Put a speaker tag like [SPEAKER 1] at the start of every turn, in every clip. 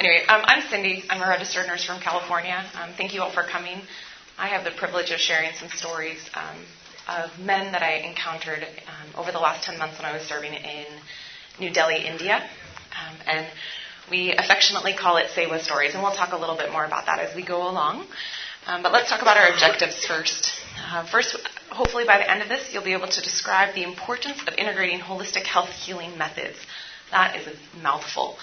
[SPEAKER 1] Anyway, um, I'm Cindy. I'm a registered nurse from California. Um, thank you all for coming. I have the privilege of sharing some stories um, of men that I encountered um, over the last 10 months when I was serving in New Delhi, India. Um, and we affectionately call it Sewa Stories, and we'll talk a little bit more about that as we go along. Um, but let's talk about our objectives first. Uh, first, hopefully by the end of this, you'll be able to describe the importance of integrating holistic health healing methods. That is a mouthful.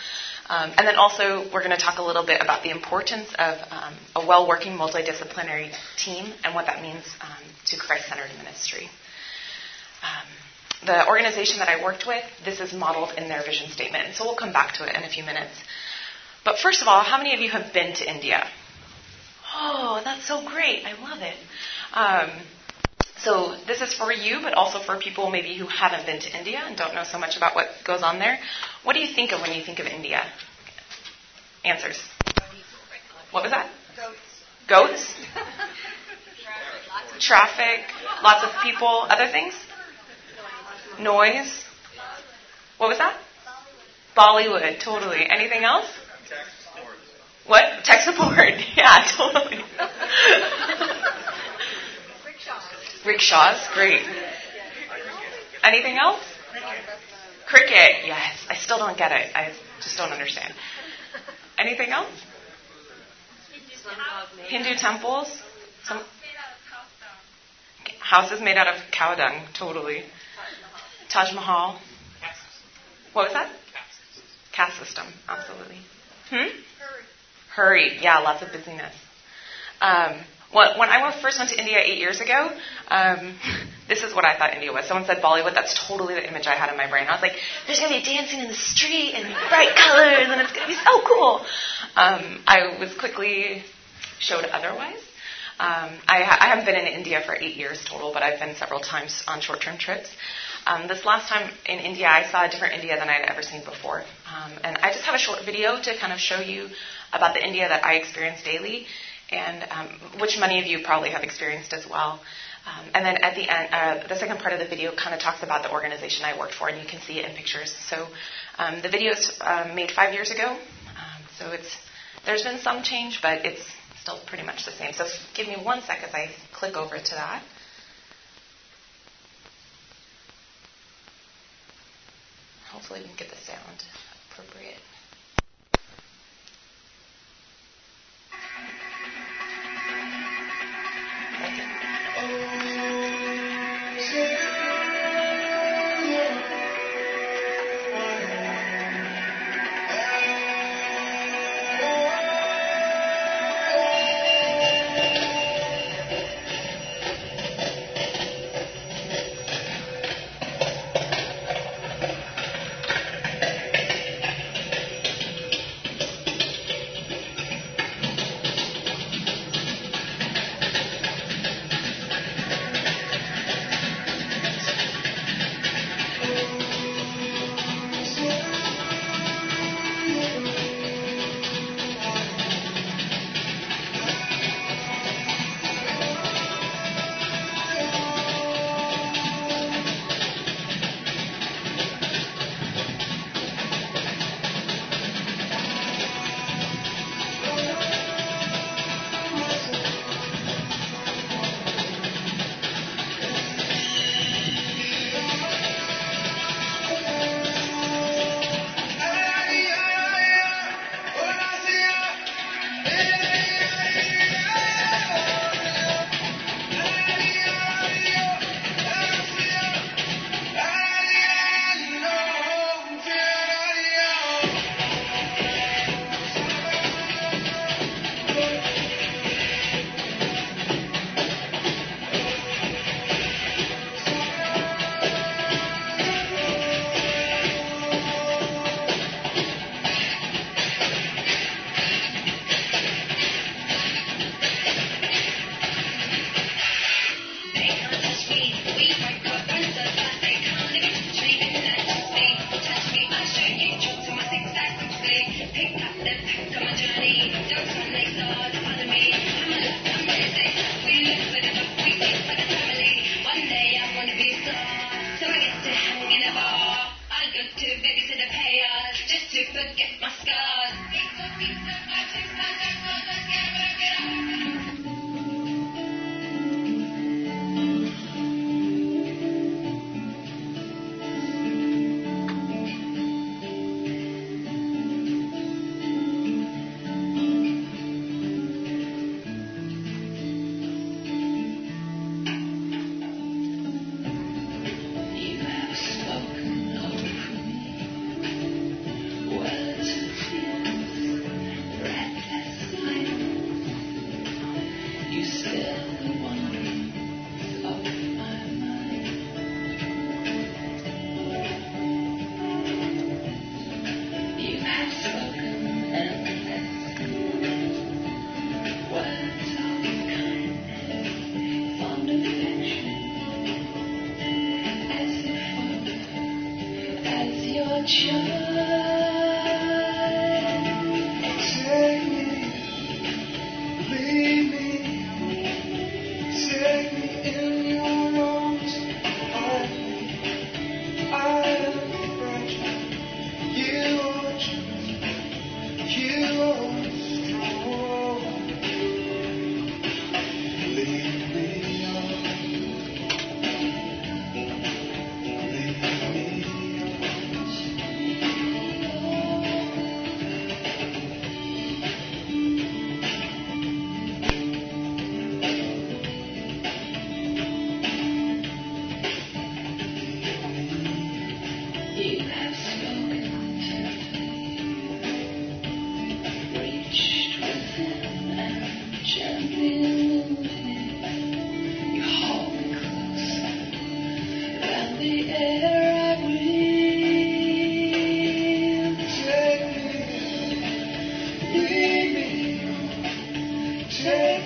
[SPEAKER 1] Um, and then also, we're going to talk a little bit about the importance of um, a well working multidisciplinary team and what that means um, to Christ centered ministry. Um, the organization that I worked with, this is modeled in their vision statement, so we'll come back to it in a few minutes. But first of all, how many of you have been to India? Oh, that's so great. I love it. So this is for you, but also for people maybe who haven't been to India and don't know so much about what goes on there. What do you think of when you think of India? Answers. What was that? Goats. Goats? Traffic. Lots of people. Other things? Noise. What was that? Bollywood. Totally. Anything else? What? Tech support. Yeah, totally. Rickshaws, great. Anything else? Cricket, yes. I still don't get it. I just don't understand. Anything else? Hindu temples. Some houses made out of cow dung, totally. Taj Mahal. What was that? Caste system, absolutely. Hmm? Hurry. Yeah, lots of busyness. Um, when I first went to India eight years ago, um, this is what I thought India was. Someone said Bollywood. That's totally the image I had in my brain. I was like, there's going to be dancing in the street and bright colors, and it's going to be so cool. Um, I was quickly showed otherwise. Um, I, I, haven't been in India for eight years total, but I've been several times on short-term trips. Um, this last time in India, I saw a different India than I'd ever seen before. Um, and I just have a short video to kind of show you about the India that I experience daily and um, which many of you probably have experienced as well. Um, and then at the end, uh, the second part of the video kind of talks about the organization I worked for, and you can see it in pictures. So um, the video is um, made five years ago, um, so it's there's been some change, but it's still pretty much the same. So give me one sec as I click over to that. Hopefully we can get the sound appropriate.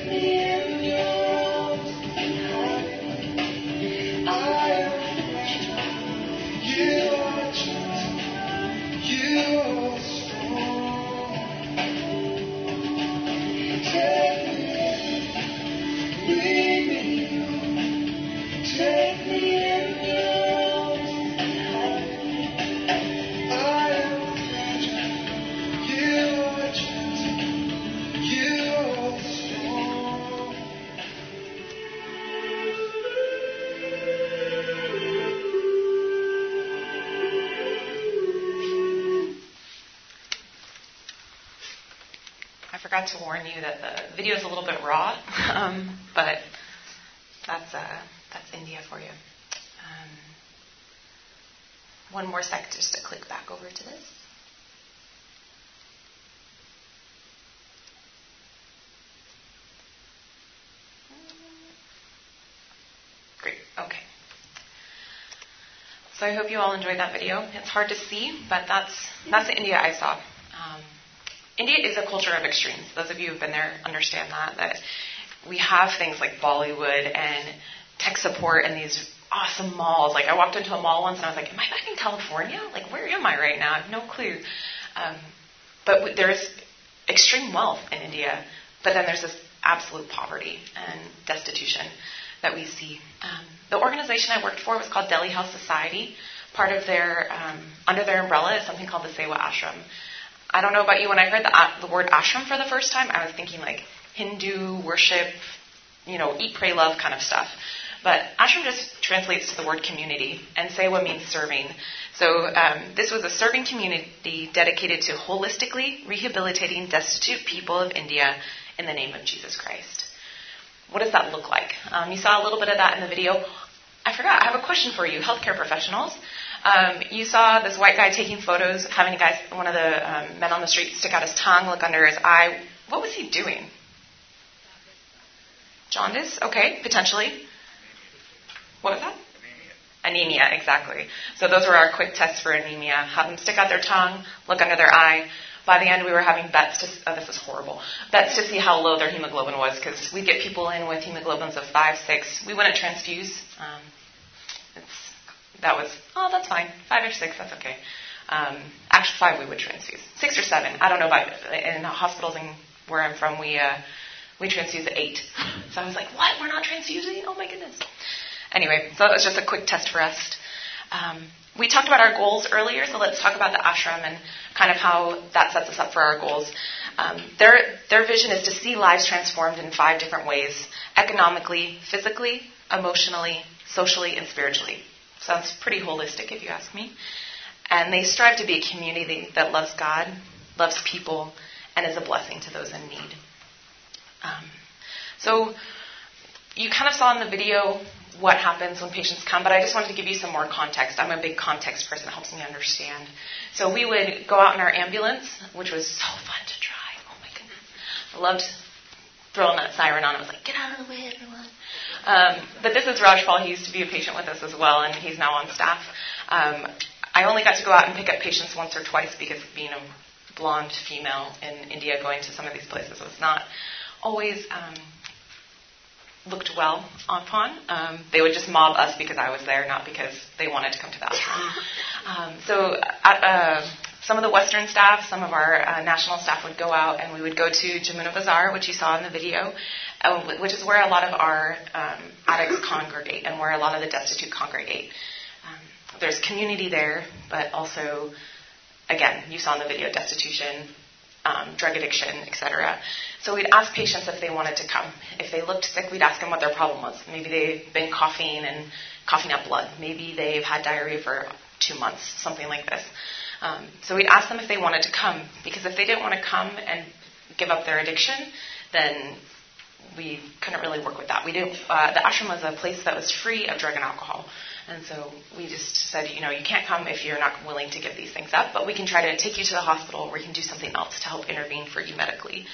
[SPEAKER 1] me to warn you that the video is a little bit raw, um, but that's uh, that's India for you. Um, one more sec just to click back over to this. Great, okay. So I hope you all enjoyed that video. It's hard to see, but that's, that's the India I saw. India is a culture of extremes. Those of you who've been there understand that, that we have things like Bollywood and tech support and these awesome malls. Like I walked into a mall once and I was like, "Am I back in California? Like where am I right now? I have no clue." Um, but there's extreme wealth in India, but then there's this absolute poverty and destitution that we see. Um, the organization I worked for was called Delhi Health Society. Part of their um, under their umbrella is something called the Sewa Ashram. I don't know about you. When I heard the, uh, the word ashram for the first time, I was thinking like Hindu worship, you know, eat, pray, love kind of stuff. But ashram just translates to the word community, and sewa means serving. So um, this was a serving community dedicated to holistically rehabilitating destitute people of India in the name of Jesus Christ. What does that look like? Um, you saw a little bit of that in the video. I forgot. I have a question for you, healthcare professionals. Um, you saw this white guy taking photos, having a guy, one of the um, men on the street, stick out his tongue, look under his eye. What was he doing? Jaundice. Okay, potentially. What was that? Anemia. exactly. So those were our quick tests for anemia. Have them stick out their tongue, look under their eye. By the end, we were having bets to, oh, this is horrible, bets to see how low their hemoglobin was because we'd get people in with hemoglobins of 5, 6. We wouldn't transfuse. Um, that was, oh, that's fine. 5 or 6, that's okay. Um, actually, 5 we would transfuse. 6 or 7, I don't know about, in hospitals in, where I'm from, we, uh, we transfuse at 8. So I was like, what? We're not transfusing? Oh my goodness. Anyway, so that was just a quick test for us. Um, we talked about our goals earlier, so let's talk about the ashram and kind of how that sets us up for our goals. Um, their, their vision is to see lives transformed in five different ways economically, physically, emotionally, socially, and spiritually. Sounds pretty holistic if you ask me. And they strive to be a community that loves God, loves people, and is a blessing to those in need. Um, so you kind of saw in the video what happens when patients come, but I just wanted to give you some more context. I'm a big context person. It helps me understand. So we would go out in our ambulance, which was so fun to drive. Oh my goodness. I loved throwing that siren on. I was like, get out of the way, everyone. Um, but this is Rajpal. He used to be a patient with us as well, and he's now on staff. Um, I only got to go out and pick up patients once or twice because being a blonde female in India going to some of these places was not always um, looked well upon. Um, they would just mob us because I was there, not because they wanted to come to the ashram. Um, so uh, some of the Western staff, some of our uh, national staff would go out and we would go to Jamuna Bazaar, which you saw in the video, uh, which is where a lot of our um, addicts congregate and where a lot of the destitute congregate. Um, there's community there, but also, again, you saw in the video, destitution, um, drug addiction, etc. So we'd ask patients if they wanted to come. If they looked sick, we'd ask them what their problem was. Maybe they've been coughing and coughing up blood. Maybe they've had diarrhea for two months, something like this. Um, so we'd ask them if they wanted to come, because if they didn't want to come and give up their addiction, then we couldn't really work with that. We didn't. Uh, the ashram was a place that was free of drug and alcohol. And so we just said, you know, you can't come if you're not willing to give these things up, but we can try to take you to the hospital or we can do something else to help intervene for you medically.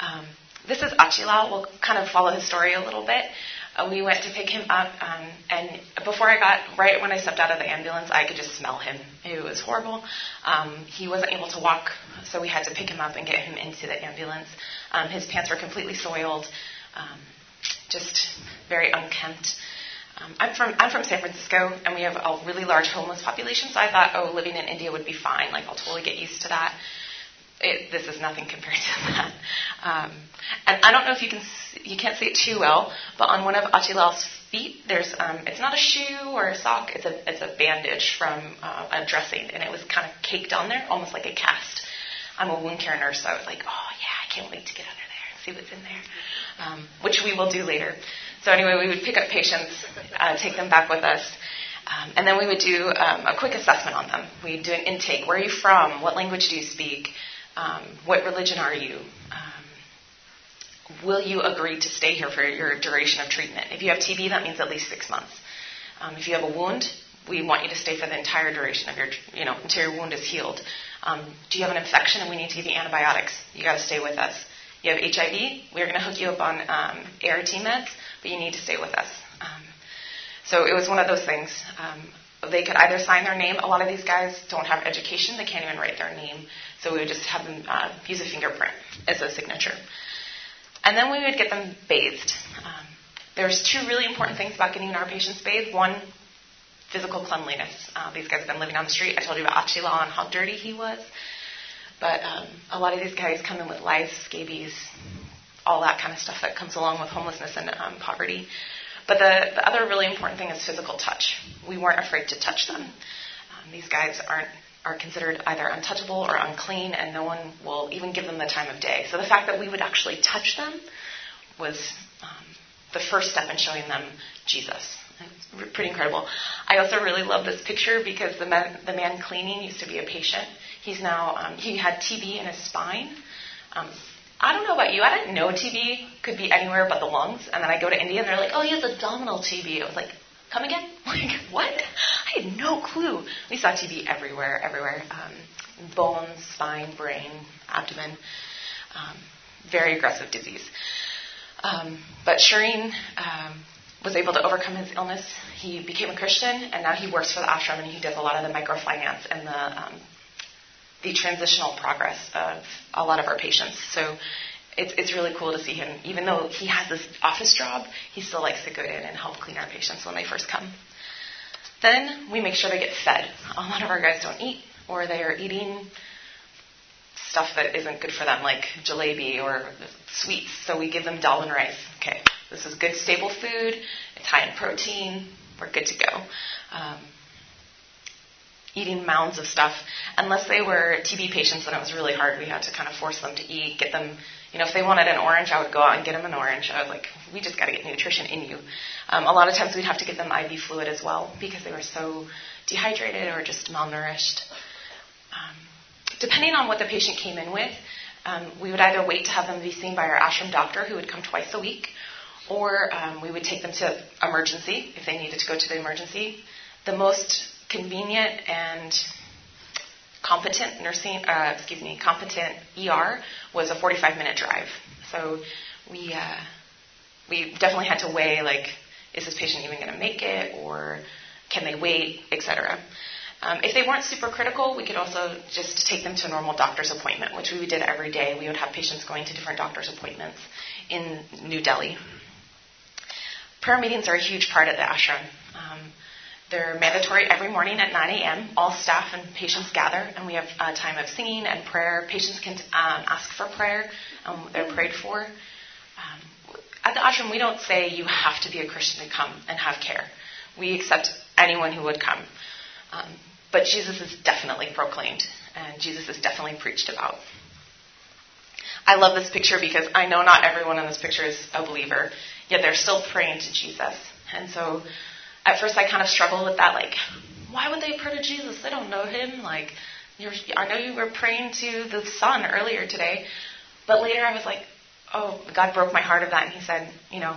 [SPEAKER 1] Um, this is Achilal. We'll kind of follow his story a little bit. Uh, we went to pick him up, um, and before I got, right when I stepped out of the ambulance, I could just smell him. It was horrible. Um, he wasn't able to walk, so we had to pick him up and get him into the ambulance. Um, his pants were completely soiled, um, just very unkempt. Um, I'm from I'm from San Francisco, and we have a really large homeless population. So I thought, oh, living in India would be fine. Like I'll totally get used to that. It, this is nothing compared to that. Um, and I don't know if you can see, you can't see it too well, but on one of Achilal's feet, there's um, it's not a shoe or a sock. It's a it's a bandage from uh, a dressing, and it was kind of caked on there, almost like a cast. I'm a wound care nurse, so I was like, oh yeah, I can't wait to get under there and see what's in there, um, which we will do later. So anyway, we would pick up patients, uh, take them back with us, um, and then we would do um, a quick assessment on them. We'd do an intake. Where are you from? What language do you speak? Um, what religion are you? Um, will you agree to stay here for your duration of treatment? If you have TB, that means at least six months. Um, if you have a wound, we want you to stay for the entire duration of your, you know, until your wound is healed. Um, do you have an infection and we need to give you antibiotics? You got to stay with us. You have HIV, we're going to hook you up on um, ART meds, but you need to stay with us. Um, so it was one of those things. They could either sign their name. A lot of these guys don't have education; they can't even write their name. So we would just have them uh, use a fingerprint as a signature. And then we would get them bathed. Um, there's two really important things about getting our patients bathed. One, physical cleanliness. Uh, these guys have been living on the street. I told you about Achila and how dirty he was. But um, a lot of these guys come in with lice, scabies, all that kind of stuff that comes along with homelessness and um, poverty. But the, the other really important thing is physical touch. We weren't afraid to touch them. Um, these guys aren't are considered either untouchable or unclean, and no one will even give them the time of day. So the fact that we would actually touch them was um, the first step in showing them Jesus. It's pretty incredible. I also really love this picture because the man, the man cleaning used to be a patient. He's now um, he had TB in his spine. Um, I don't know about you. I didn't know TB could be anywhere but the lungs. And then I go to India and they're like, oh, he has abdominal TB. I was like, come again? Like, what? I had no clue. We saw TB everywhere, everywhere. Um, bones, spine, brain, abdomen. Um, very aggressive disease. Um, but Shireen um, was able to overcome his illness. He became a Christian, and now he works for the ashram and he does a lot of the microfinance and the um, the transitional progress of a lot of our patients. So it's, it's really cool to see him. Even though he has this office job, he still likes to go in and help clean our patients when they first come. Then we make sure they get fed. A lot of our guys don't eat, or they are eating stuff that isn't good for them, like jalebi or sweets. So we give them dal and rice. Okay, this is good, stable food. It's high in protein. We're good to go. Um, eating mounds of stuff. Unless they were TB patients, then it was really hard. We had to kind of force them to eat, get them, you know, if they wanted an orange, I would go out and get them an orange. I was like, we just got to get nutrition in you. Um, a lot of times we'd have to give them IV fluid as well because they were so dehydrated or just malnourished. Um, depending on what the patient came in with, um, we would either wait to have them be seen by our ashram doctor, who would come twice a week, or um, we would take them to emergency if they needed to go to the emergency. The most convenient and competent nursing, uh, excuse me, competent ER was a 45 minute drive. So we uh, we definitely had to weigh like, is this patient even going to make it, or can they wait, etc. Um, if they weren't super critical, we could also just take them to a normal doctor's appointment, which we did every day. We would have patients going to different doctor's appointments in New Delhi. Prayer meetings are a huge part of the ashram. Um, they're mandatory every morning at 9 a.m. All staff and patients gather, and we have a time of singing and prayer. Patients can um, ask for prayer. Um, they're prayed for. Um, at the ashram, we don't say you have to be a Christian to come and have care. We accept anyone who would come. Um, but Jesus is definitely proclaimed, and Jesus is definitely preached about. I love this picture because I know not everyone in this picture is a believer, yet they're still praying to Jesus. And so at first I kind of struggled with that. Like, why would they pray to Jesus? They don't know him. Like, I know you were praying to the sun earlier today, but later I was like, oh, God broke my heart of that, and He said, you know,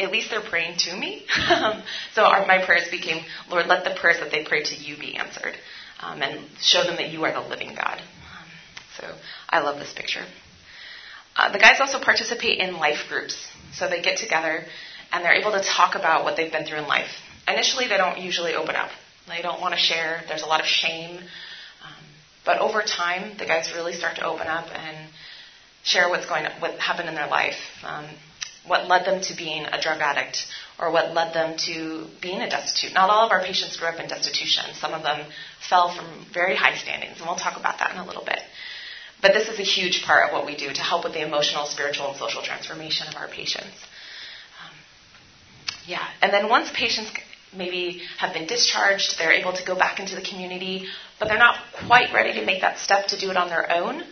[SPEAKER 1] at least they're praying to me. so our, my prayers became, Lord, let the prayers that they pray to you be answered, um, and show them that you are the living God. Um, so I love this picture. Uh, the guys also participate in life groups. So they get together and they're able to talk about what they've been through in life. Initially, they don't usually open up. They don't want to share. There's a lot of shame. Um, but over time, the guys really start to open up and share what's going, what happened in their life, um, what led them to being a drug addict, or what led them to being a destitute. Not all of our patients grew up in destitution. Some of them fell from very high standings, and we'll talk about that in a little bit. But this is a huge part of what we do to help with the emotional, spiritual, and social transformation of our patients. Yeah, and then once patients maybe have been discharged, they're able to go back into the community, but they're not quite ready to make that step to do it on their own.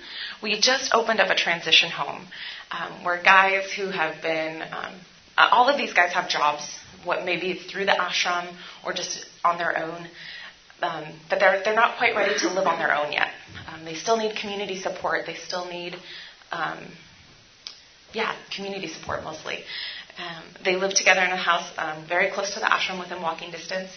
[SPEAKER 1] We just opened up a transition home um, where guys who have been, um, all of these guys have jobs, what maybe through the ashram or just on their own. um, but they're, they're not quite ready to live on their own yet. Um, they still need community support. They still need, um, yeah, community support mostly. Um, they live together in a house um, very close to the ashram within walking distance,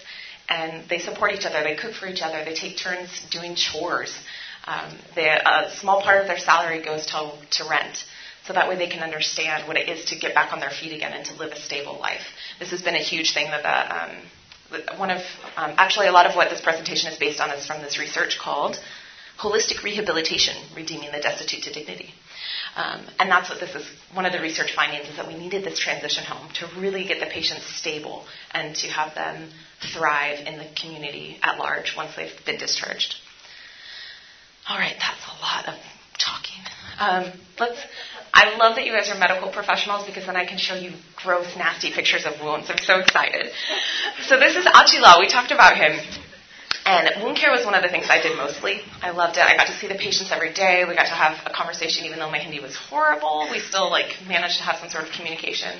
[SPEAKER 1] and they support each other. They cook for each other. They take turns doing chores. Um, they, a small part of their salary goes to, to rent. So that way they can understand what it is to get back on their feet again and to live a stable life. This has been a huge thing that the, um, one of, um, actually a lot of what this presentation is based on is from this research called Holistic Rehabilitation, Redeeming the Destitute to Dignity. Um, and that's what this is. One of the research findings is that we needed this transition home to really get the patients stable and to have them thrive in the community at large once they've been discharged. All right, that's a lot of talking. Um, let's. I love that you guys are medical professionals because then I can show you gross, nasty pictures of wounds. I'm so excited. So this is Achila. We talked about him. And wound care was one of the things I did mostly. I loved it. I got to see the patients every day. We got to have a conversation, even though my Hindi was horrible. We still like managed to have some sort of communication.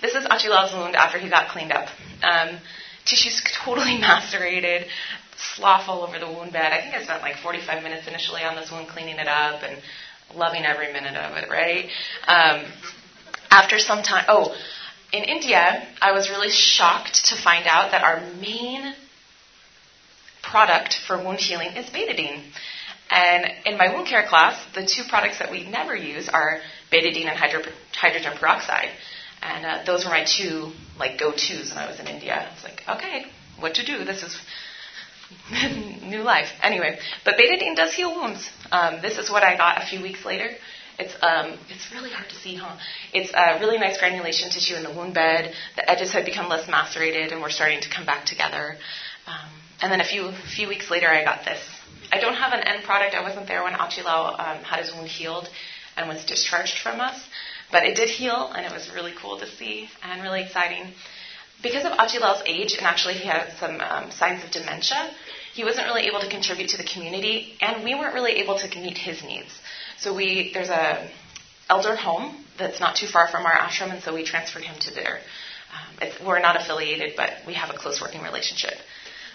[SPEAKER 1] This is Achilal's wound after he got cleaned up. Um, tissues totally macerated, slough all over the wound bed. I think I spent like 45 minutes initially on this wound cleaning it up and loving every minute of it. Right. Um, after some time, oh, in India, I was really shocked to find out that our main product for wound healing is betadine. And in my wound care class, the two products that we never use are betadine and hydro- hydrogen peroxide. And uh, those were my two like go-tos when I was in India. It's like, okay, what to do? This is new life. Anyway, but betadine does heal wounds. Um, this is what I got a few weeks later. It's um, it's really hard to see, huh? It's a really nice granulation tissue in the wound bed. The edges had become less macerated and were starting to come back together. Um, and then a few few weeks later, I got this. I don't have an end product. I wasn't there when Achilal um, had his wound healed and was discharged from us, but it did heal, and it was really cool to see and really exciting. Because of Achilal's age, and actually he had some um, signs of dementia, he wasn't really able to contribute to the community, and we weren't really able to meet his needs. So we there's a elder home that's not too far from our ashram, and so we transferred him to there. Um, we're not affiliated, but we have a close working relationship.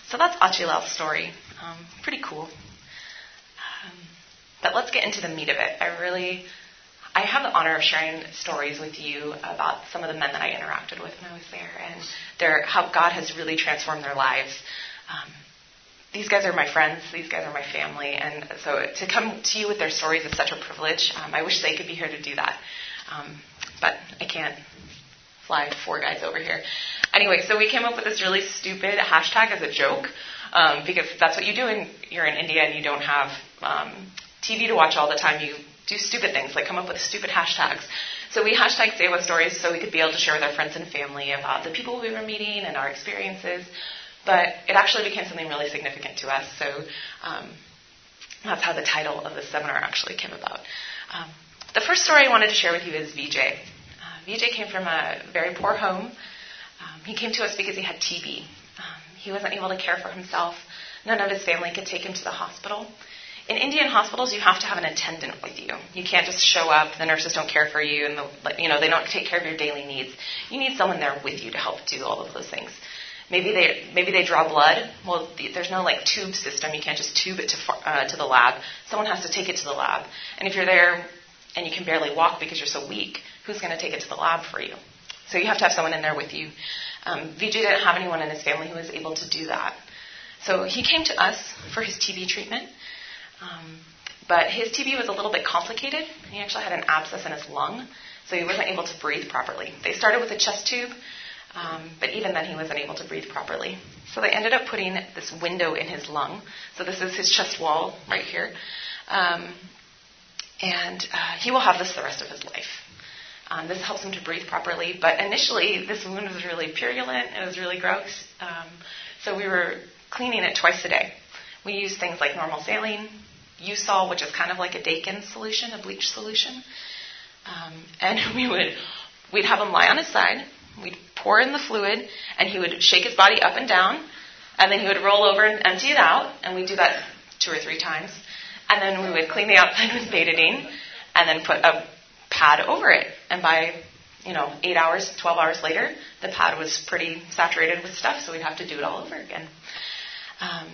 [SPEAKER 1] So that's Achilal's story. Um, pretty cool. Um, but let's get into the meat of it. I really, I have the honor of sharing stories with you about some of the men that I interacted with when I was there, and their, how God has really transformed their lives. Um, these guys are my friends. These guys are my family, and so to come to you with their stories is such a privilege. Um, I wish they could be here to do that, um, but I can't fly four guys over here. Anyway, so we came up with this really stupid hashtag as a joke um, because that's what you do when you're in India and you don't have um, TV to watch all the time. You do stupid things like come up with stupid hashtags. So we hashtag Seva stories so we could be able to share with our friends and family about the people we were meeting and our experiences. But it actually became something really significant to us. So um, that's how the title of the seminar actually came about. Um, the first story I wanted to share with you is Vijay. Uh, Vijay came from a very poor home. He came to us because he had TB. Um, he wasn't able to care for himself. None of his family could take him to the hospital. In Indian hospitals, you have to have an attendant with you. You can't just show up. The nurses don't care for you, and the, you know they don't take care of your daily needs. You need someone there with you to help do all of those things. Maybe they maybe they draw blood. Well, the, there's no like tube system. You can't just tube it to uh, to the lab. Someone has to take it to the lab. And if you're there and you can barely walk because you're so weak, who's going to take it to the lab for you? So you have to have someone in there with you. Um, Vijay didn't have anyone in his family who was able to do that. So he came to us for his TB treatment. Um, but his TB was a little bit complicated. He actually had an abscess in his lung, so he wasn't able to breathe properly. They started with a chest tube, um, but even then he wasn't able to breathe properly. So they ended up putting this window in his lung. So this is his chest wall right here. Um, and uh, he will have this the rest of his life. Um, this helps him to breathe properly. But initially, this wound was really purulent. It was really gross. Um, so we were cleaning it twice a day. We used things like normal saline, EUSOL, which is kind of like a Dakin solution, a bleach solution. Um, and we would we'd have him lie on his side. We'd pour in the fluid, and he would shake his body up and down, and then he would roll over and empty it out. And we'd do that two or three times. And then we would clean the outside with betadine, and then put a pad over it. And by, you know, eight hours, 12 hours later, the pad was pretty saturated with stuff, so we'd have to do it all over again. Um,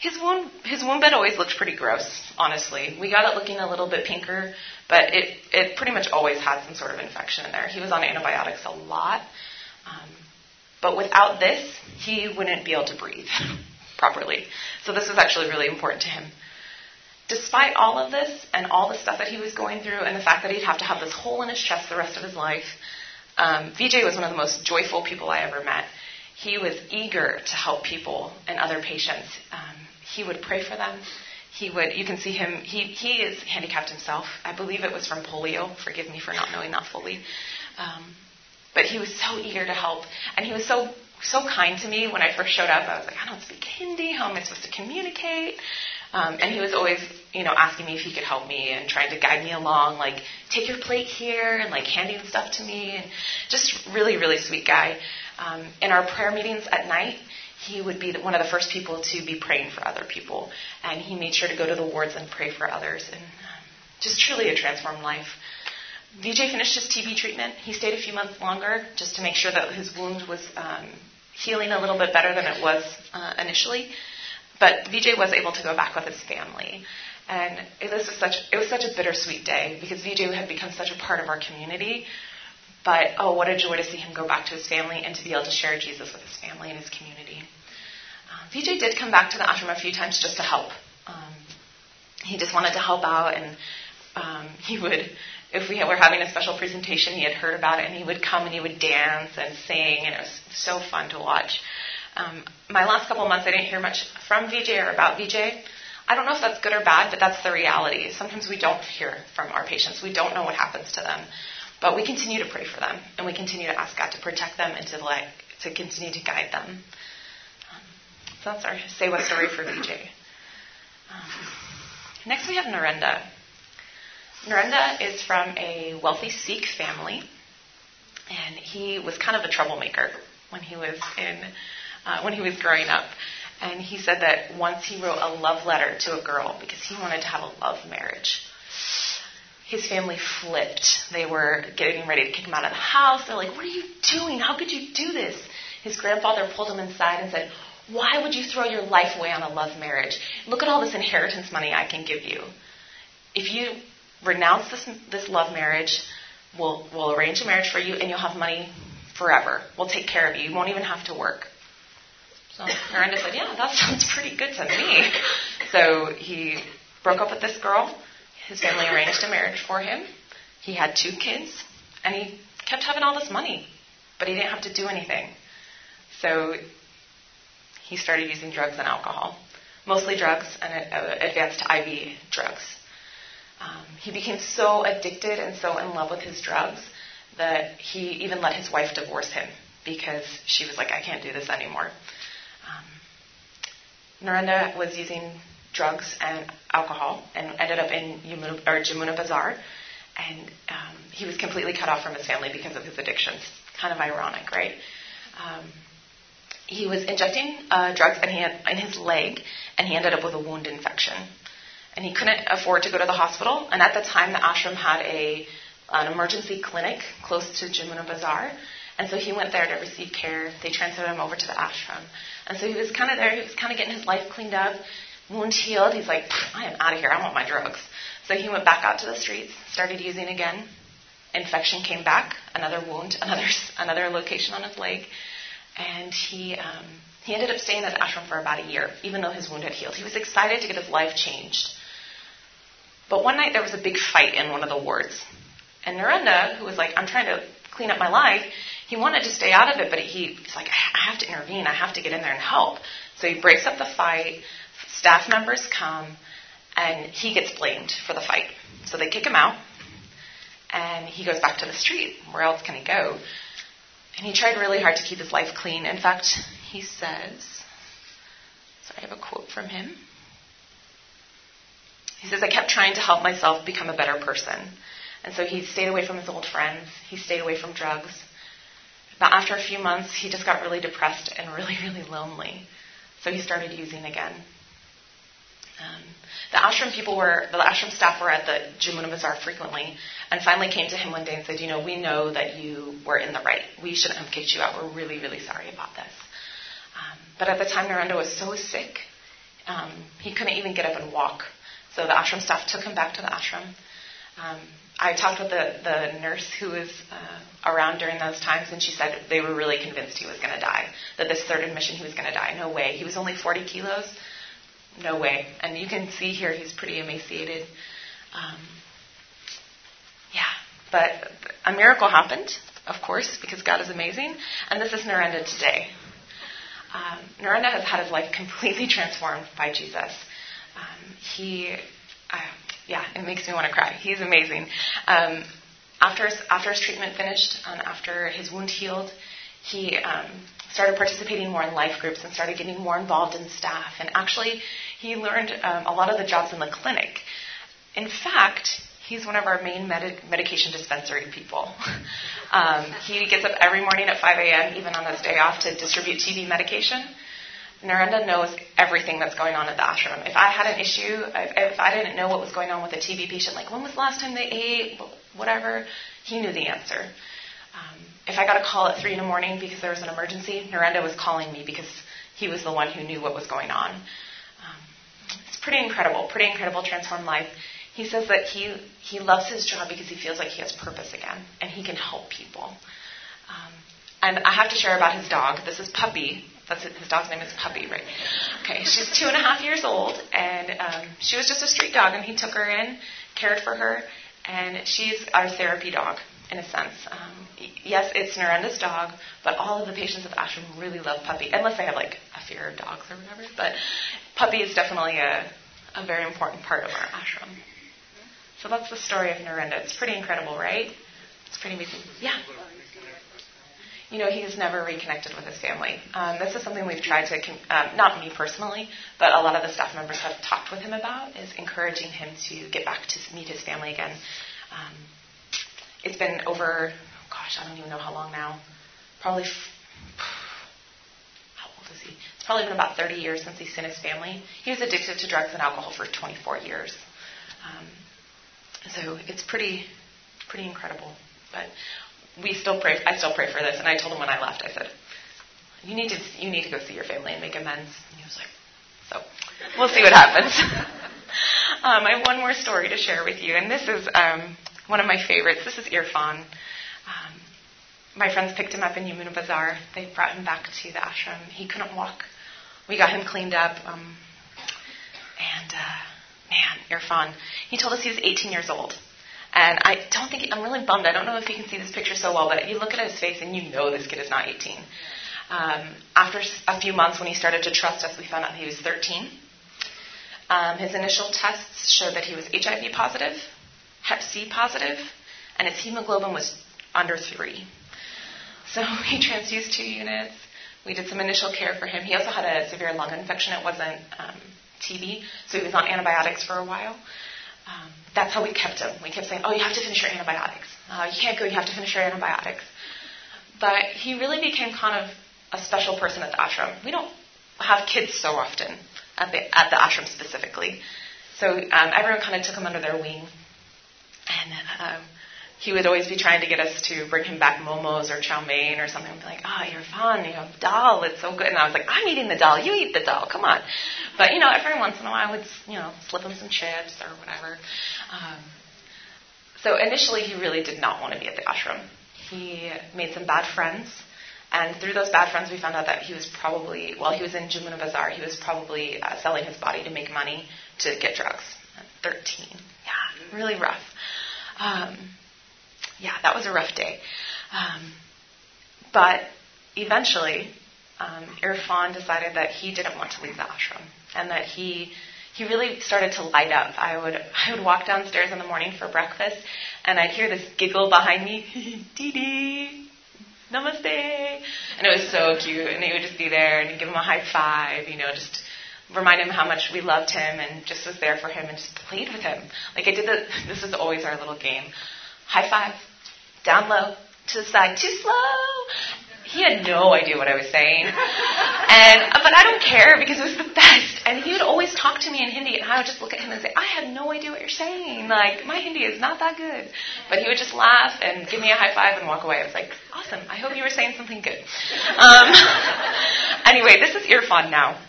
[SPEAKER 1] his wound his wound bed always looked pretty gross, honestly. We got it looking a little bit pinker, but it it pretty much always had some sort of infection in there. He was on antibiotics a lot. Um, but without this, he wouldn't be able to breathe properly. So this was actually really important to him. Despite all of this and all the stuff that he was going through and the fact that he'd have to have this hole in his chest the rest of his life, um, Vijay was one of the most joyful people I ever met. He was eager to help people and other patients. Um, he would pray for them. He would, you can see him, he, he is handicapped himself. I believe it was from polio. Forgive me for not knowing that fully. Um, but he was so eager to help. And he was so, so kind to me when I first showed up. I was like, I don't speak Hindi. How am I supposed to communicate? Um, and he was always, you know, asking me if he could help me and trying to guide me along, like, take your plate here and like handing stuff to me. And just really, really sweet guy. Um, in our prayer meetings at night, he would be one of the first people to be praying for other people. And he made sure to go to the wards and pray for others. And um, just truly a transformed life. Vijay finished his TB treatment. He stayed a few months longer just to make sure that his wound was um, healing a little bit better than it was uh, initially. But Vijay was able to go back with his family. And it was such it was such a bittersweet day because Vijay had become such a part of our community. But oh, what a joy to see him go back to his family and to be able to share Jesus with his family and his community. Uh, Vijay did come back to the ashram a few times just to help. Um, he just wanted to help out, and um, he would, if we were having a special presentation, he had heard about it, and he would come and he would dance and sing, and it was so fun to watch. Um, my last couple months, I didn't hear much from Vijay or about Vijay. I don't know if that's good or bad, but that's the reality. Sometimes we don't hear from our patients. We don't know what happens to them. But we continue to pray for them, and we continue to ask God to protect them and to like to continue to guide them. Um, so that's our Sewa story for Vijay. Um, next, we have Narendra. Narendra is from a wealthy Sikh family, and he was kind of a troublemaker when he was in uh, when he was growing up. And he said that once he wrote a love letter to a girl because he wanted to have a love marriage. His family flipped. They were getting ready to kick him out of the house. They're like, What are you doing? How could you do this? His grandfather pulled him inside and said, Why would you throw your life away on a love marriage? Look at all this inheritance money I can give you. If you renounce this, this love marriage, we'll, we'll arrange a marriage for you and you'll have money forever. We'll take care of you. You won't even have to work. So Narendra said, Yeah, that sounds pretty good to me. So he broke up with this girl. His family arranged a marriage for him. He had two kids, and he kept having all this money, but he didn't have to do anything. So he started using drugs and alcohol, mostly drugs and uh, advanced IV drugs. Um, he became so addicted and so in love with his drugs that he even let his wife divorce him because she was like, I can't do this anymore. Narendra was using drugs and alcohol and ended up in Yamuna, or Jamuna Bazar. And um, he was completely cut off from his family because of his addictions. Kind of ironic, right? Um, he was injecting uh, drugs and he had, in his leg, and he ended up with a wound infection. And he couldn't afford to go to the hospital. And at the time, the ashram had a an emergency clinic close to Jamuna Bazar. And so he went there to receive care. They transferred him over to the ashram. And so he was kind of there. He was kind of getting his life cleaned up, wound healed. He's like, I am out of here. I want my drugs. So he went back out to the streets, started using again. Infection came back, another wound, another another location on his leg, and he um, he ended up staying at the ashram for about a year, even though his wound had healed. He was excited to get his life changed. But one night there was a big fight in one of the wards, and Narendra, who was like, I'm trying to clean up my life, he wanted to stay out of it, but he, he's like, I have to intervene. I have to get in there and help. So he breaks up the fight. Staff members come, and he gets blamed for the fight. So they kick him out, and he goes back to the street. Where else can he go? And he tried really hard to keep his life clean. In fact, he says, so I have a quote from him. He says, I kept trying to help myself become a better person. And so he stayed away from his old friends. He stayed away from drugs. But after a few months, he just got really depressed and really, really lonely. So he started using again. Um, the ashram people were, the ashram staff were at the Jamuna Bazar frequently, and finally came to him one day and said, You know, we know that you were in the right. We shouldn't have kicked you out. We're really, really sorry about this. Um, but at the time, Narendra was so sick Um, he couldn't even get up and walk. So the ashram staff took him back to the ashram. I talked with the, the nurse who was uh, around during those times, and she said they were really convinced he was going to die, that this third admission he was going to die. No way. He was only 40 kilos. No way. And you can see here he's pretty emaciated. Um, yeah, but a miracle happened, of course, because God is amazing. And this is Narendra today. Um, Narendra has had his life completely transformed by Jesus. Um, he, uh, yeah, it makes me want to cry. He's amazing. Um, after his, after his treatment finished and after his wound healed, he um, started participating more in life groups and started getting more involved in staff. And actually, he learned um, a lot of the jobs in the clinic. In fact, he's one of our main med- medication dispensary people. um, he gets up every morning at 5 a.m., even on his day off, to distribute TB medication. Narendra knows everything that's going on at the ashram. If I had an issue, if if I didn't know what was going on with a TB patient, like when was the last time they ate, whatever, he knew the answer. Um, if I got a call at 3 in the morning because there was an emergency, Narendra was calling me because he was the one who knew what was going on. Um, it's pretty incredible, pretty incredible transformed life. He says that he, he loves his job because he feels like he has purpose again and he can help people. Um, and I have to share about his dog. This is Puppy. That's. His dog's name is Puppy, right? Okay, she's two and a half years old, and um, she was just a street dog, and he took her in, cared for her, and she's our therapy dog in a sense. Um, yes, it's Narend's dog, but all of the patients at the ashram really love Puppy, unless they have like a fear of dogs or whatever. But Puppy is definitely a, a very important part of our ashram. So that's the story of Narendra. It's pretty incredible, right? It's pretty amazing. Yeah you know, he's never reconnected with his family. Um, this is something we've tried to, um, not me personally, but a lot of the staff members have talked with him about, is encouraging him to get back to meet his family again. Um, it's been over, gosh, I don't even know how long now. Probably, how old is he? It's probably been about 30 years since he's seen his family. He was addicted to drugs and alcohol for 24 years. Um, so it's pretty, pretty incredible. But we still pray. I still pray for this. And I told him when I left, I said, "You need to you need to go see your family and make amends." And he was like, "So, we'll see what happens." um, I have one more story to share with you, and this is um, one of my favorites. This is Irfan. Um, my friends picked him up in Yamuna Bazaar. They brought him back to the ashram. He couldn't walk. We got him cleaned up. Um, and uh, man, Irfan, he told us he was 18 years old. And I don't think, I'm really bummed. I don't know if you can see this picture so well, but you look at his face and you know this kid is not 18. Um, after a few months, when he started to trust us, we found out he was 13. Um, his initial tests showed that he was HIV positive, Hep C positive, and his hemoglobin was under three. So we transfused two units. We did some initial care for him. He also had a severe lung infection. It wasn't um, TB, so he was on antibiotics for a while. Um, that's how we kept him. We kept saying, oh, you have to finish your antibiotics. Uh, you can't go, you have to finish your antibiotics. But he really became kind of a special person at the ashram. We don't have kids so often at the, at the ashram specifically. So um, everyone kind of took him under their wing. And um, he would always be trying to get us to bring him back momos or chow mein or something. We'd be like, oh, Irfan. You have dal. It's so good. And I was like, I'm eating the dal. You eat the dal. Come on. But, you know, every once in a while I would, you know, slip him some chips or whatever. Um, so initially he really did not want to be at the ashram. He made some bad friends. And through those bad friends, we found out that he was probably, while he was in Jamuna Bazaar, he was probably uh, selling his body to make money to get drugs. At 13. Yeah, really rough. Um, yeah, that was a rough day. Um, but eventually, um, Irfan decided that he didn't want to leave the ashram and that he he really started to light up. I would I would walk downstairs in the morning for breakfast and I'd hear this giggle behind me, Didi, namaste, and it was so cute. And he would just be there and give him a high five, you know, just remind him how much we loved him and just was there for him and just played with him. Like I did the, this is always our little game. High five, down low, to the side, too slow. He had no idea what I was saying. And, but I don't care because it was the best. And he would always talk to me in Hindi and I would just look at him and say, I have no idea what you're saying. Like, my Hindi is not that good. But he would just laugh and give me a high five and walk away. I was like, awesome. I hope you were saying something good. Um, anyway, this is Irfan now.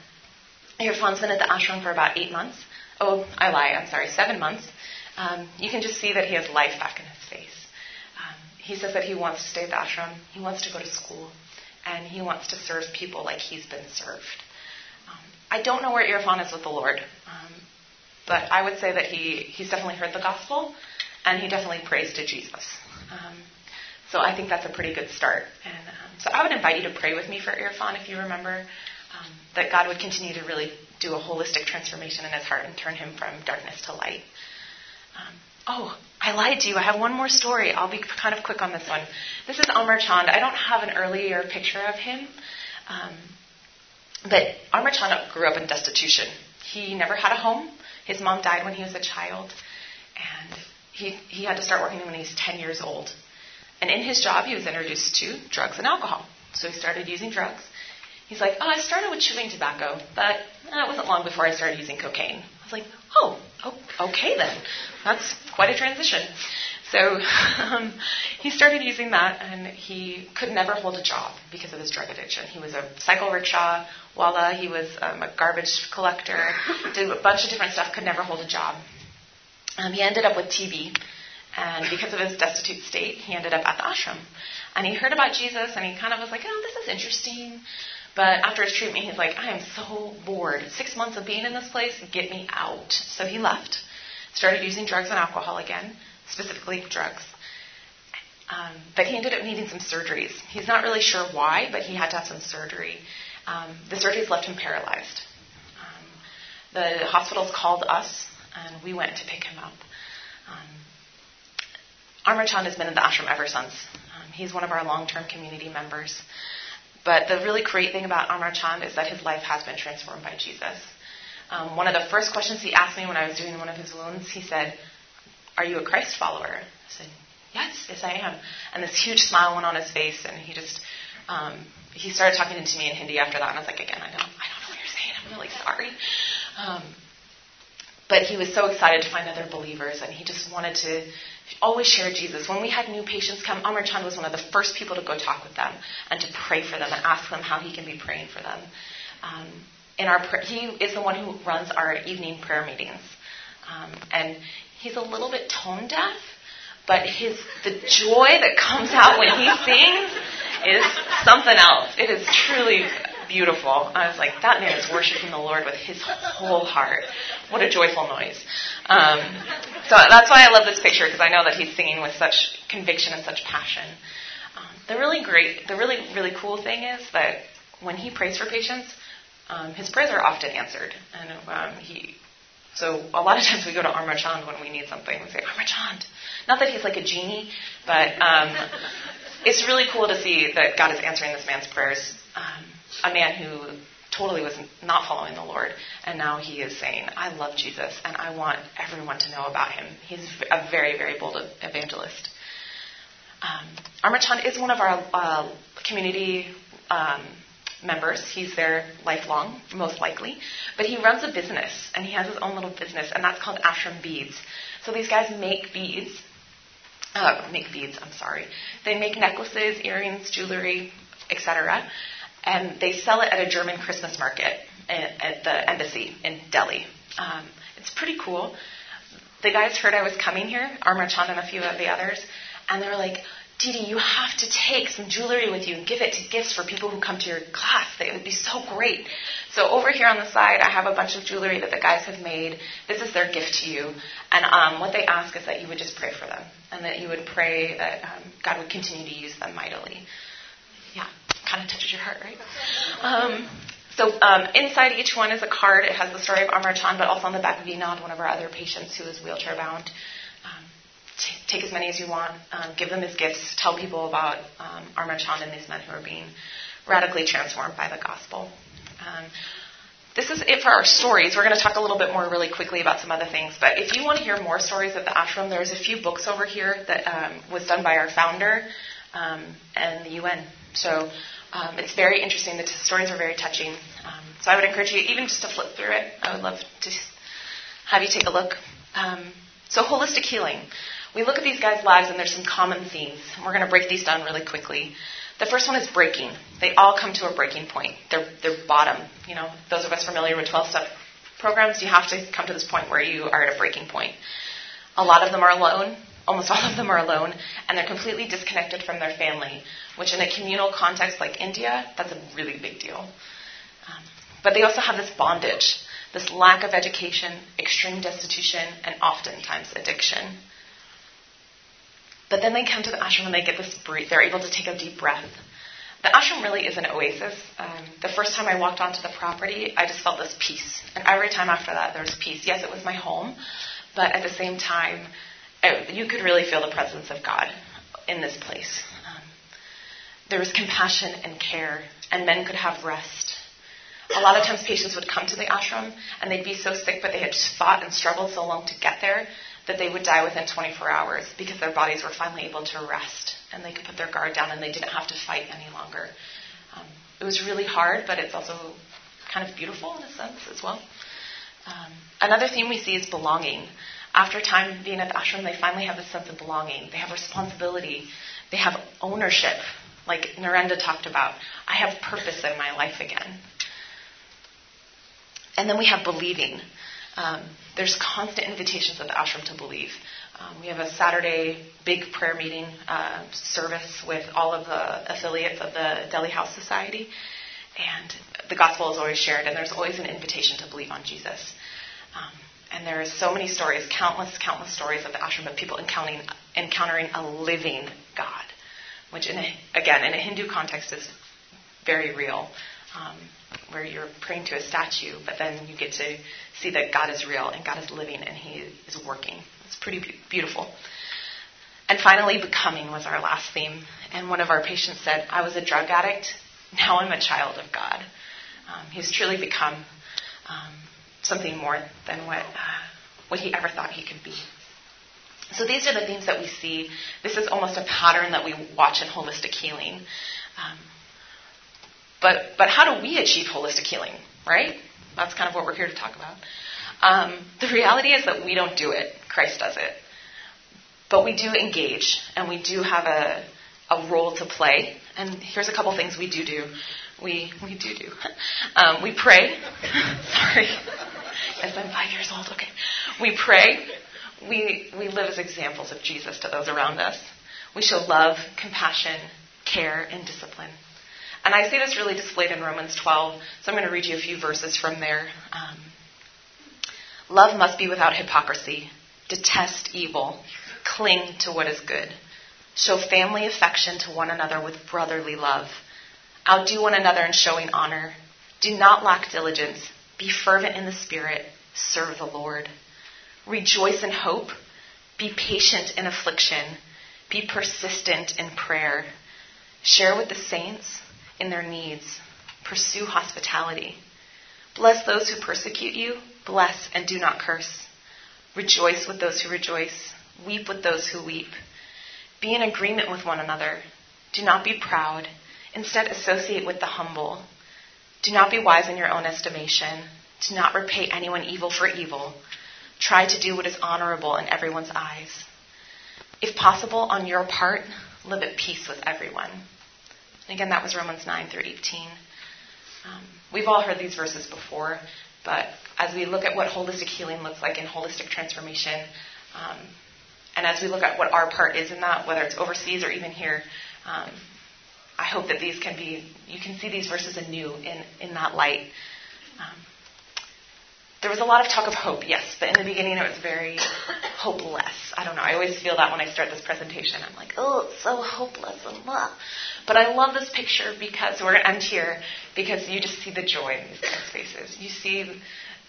[SPEAKER 1] Irfan's been at the ashram for about eight months. Oh, I lie. I'm sorry, seven months. Um, you can just see that he has life back in his face. He says that he wants to stay at the ashram. He wants to go to school, and he wants to serve people like he's been served. Um, I don't know where Irfan is with the Lord, um, but I would say that he he's definitely heard the gospel, and he definitely prays to Jesus. Um, so I think that's a pretty good start. And um, so I would invite you to pray with me for Irfan if you remember um, that God would continue to really do a holistic transformation in his heart and turn him from darkness to light. Um, oh, I lied to you. I have one more story. I'll be kind of quick on this one. This is Amar Chand. I don't have an earlier picture of him, um, but Amar Chand grew up in destitution. He never had a home. His mom died when he was a child, and he, he had to start working when he was 10 years old. And in his job, he was introduced to drugs and alcohol. So he started using drugs. He's like, oh, I started with chewing tobacco, but uh, it wasn't long before I started using cocaine. I was like, oh, okay then. That's quite a transition. So um, he started using that, and he could never hold a job because of his drug addiction. He was a cycle rickshaw walla, he was um, a garbage collector, did a bunch of different stuff, could never hold a job. Um, he ended up with TB, and because of his destitute state, he ended up at the ashram. And he heard about Jesus, and he kind of was like, oh, this is interesting. But after his treatment, he's like, I am so bored. Six months of being in this place, get me out. So he left, started using drugs and alcohol again, specifically drugs. Um, but he ended up needing some surgeries. He's not really sure why, but he had to have some surgery. Um, the surgeries left him paralyzed. Um, the hospitals called us, and we went to pick him up. Um, Amar has been in the ashram ever since. Um, he's one of our long-term community members. But the really great thing about Amar Chand is that his life has been transformed by Jesus. Um, one of the first questions he asked me when I was doing one of his wounds, he said, Are you a Christ follower? I said, Yes, yes, I am. And this huge smile went on his face, and he just, um, he started talking to me in Hindi after that, and I was like, Again, I don't, I don't know what you're saying. I'm really sorry. Um, but he was so excited to find other believers, and he just wanted to always share Jesus. When we had new patients come, Amar Chand was one of the first people to go talk with them and to pray for them and ask them how he can be praying for them. Um, in our he is the one who runs our evening prayer meetings, um, and he's a little bit tone deaf, but his the joy that comes out when he sings is something else. It is truly beautiful. I was like, that man is worshiping the Lord with his whole heart. What a joyful noise. Um, so that's why I love this picture because I know that he's singing with such conviction and such passion. Um, the really great, the really, really cool thing is that when he prays for patients, um, his prayers are often answered. And um, he, so a lot of times we go to Amar Chand when we need something. We say, Amar Chand. Not that he's like a genie, but um, it's really cool to see that God is answering this man's prayers. Um, a man who totally was not following the Lord, and now he is saying, I love Jesus, and I want everyone to know about him. He's a very, very bold evangelist. Um, Amar Chand is one of our uh, community um, members. He's there lifelong, most likely. But he runs a business, and he has his own little business, and that's called Ashram Beads. So these guys make beads. Uh, make beads, I'm sorry. They make necklaces, earrings, jewelry, etc and they sell it at a German Christmas market at the embassy in Delhi. Um, it's pretty cool. The guys heard I was coming here, Amar Chand and a few of the others, and they were like, Didi, you have to take some jewelry with you and give it to gifts for people who come to your class. It would be so great. So over here on the side, I have a bunch of jewelry that the guys have made. This is their gift to you. And um, what they ask is that you would just pray for them and that you would pray that um, God would continue to use them mightily. Yeah kind of touches your heart, right? Um, so um, inside each one is a card. It has the story of Amar Chand, but also on the back, of Vinod, one of our other patients who is wheelchair bound. Um, t- take as many as you want. Um, give them as gifts. Tell people about um, Amar Chand and these men who are being radically transformed by the gospel. Um, this is it for our stories. We're going to talk a little bit more really quickly about some other things. But if you want to hear more stories of the ashram, there's a few books over here that um, was done by our founder and the UN. So um, it's very interesting. The t- stories are very touching. Um, so I would encourage you even just to flip through it. I would love to have you take a look. Um, so holistic healing. We look at these guys' lives and there's some common themes. We're going to break these down really quickly. The first one is breaking. They all come to a breaking point. They're, they're bottom. You know, those of us familiar with 12 step programs, you have to come to this point where you are at a breaking point. A lot of them are alone. Almost all of them are alone, and they're completely disconnected from their family, which in a communal context like India, that's a really big deal. Um, but they also have this bondage, this lack of education, extreme destitution, and oftentimes addiction. But then they come to the ashram and they get this breathe. They're able to take a deep breath. The ashram really is an oasis. Um, the first time I walked onto the property, I just felt this peace. And every time after that, there was peace. Yes, it was my home, but at the same time, it, you could really feel the presence of God in this place. Um, there was compassion and care, and men could have rest. A lot of times, patients would come to the ashram and they'd be so sick, but they had fought and struggled so long to get there that they would die within 24 hours because their bodies were finally able to rest and they could put their guard down and they didn't have to fight any longer. Um, it was really hard, but it's also kind of beautiful in a sense as well. Um, another theme we see is belonging. After time being at the ashram, they finally have a sense of belonging. They have responsibility. They have ownership, like Narendra talked about. I have purpose in my life again. And then we have believing. Um, there's constant invitations at the ashram to believe. Um, we have a Saturday big prayer meeting uh, service with all of the affiliates of the Delhi House Society, and the gospel is always shared, and there's always an invitation to believe on Jesus. Um, and there are so many stories, countless, countless stories of the ashram of people encountering, encountering a living God, which, in a, again, in a Hindu context, is very real um, where you're praying to a statue, but then you get to see that God is real and God is living and He is working. It's pretty beautiful. And finally, becoming was our last theme. And one of our patients said, I was a drug addict, now I'm a child of God. Um, he's truly become um, something more than what, uh, what he ever thought he could be. So these are the themes that we see. This is almost a pattern that we watch in holistic healing. Um, but, but how do we achieve holistic healing, right? That's kind of what we're here to talk about. Um, the reality is that we don't do it, Christ does it. But we do engage, and we do have a, a role to play. And here's a couple things we do do. We, we do do. Um, we pray. Sorry. Yes, I'm five years old. Okay. We pray. We, we live as examples of Jesus to those around us. We show love, compassion, care, and discipline. And I see this really displayed in Romans 12, so I'm going to read you a few verses from there. Um, Love must be without hypocrisy. Detest evil. Cling to what is good. Show family affection to one another with brotherly love. Outdo one another in showing honor. Do not lack diligence. Be fervent in the Spirit. Serve the Lord. Rejoice in hope. Be patient in affliction. Be persistent in prayer. Share with the saints in their needs. Pursue hospitality. Bless those who persecute you. Bless and do not curse. Rejoice with those who rejoice. Weep with those who weep. Be in agreement with one another. Do not be proud. Instead, associate with the humble. Do not be wise in your own estimation. Do not repay anyone evil for evil. Try to do what is honorable in everyone's eyes. If possible, on your part, live at peace with everyone. Again, that was Romans 9 through 18. Um, we've all heard these verses before, but as we look at what holistic healing looks like in holistic transformation, um, and as we look at what our part is in that, whether it's overseas or even here, um, I hope that these can be, you can see these verses anew in, in that light. Um, there was a lot of talk of hope, yes, but in the beginning it was very hopeless. I don't know. I always feel that when I start this presentation. I'm like, oh, it's so hopeless and blah. But I love this picture because we're going to end here because you just see the joy in these guys' faces. You see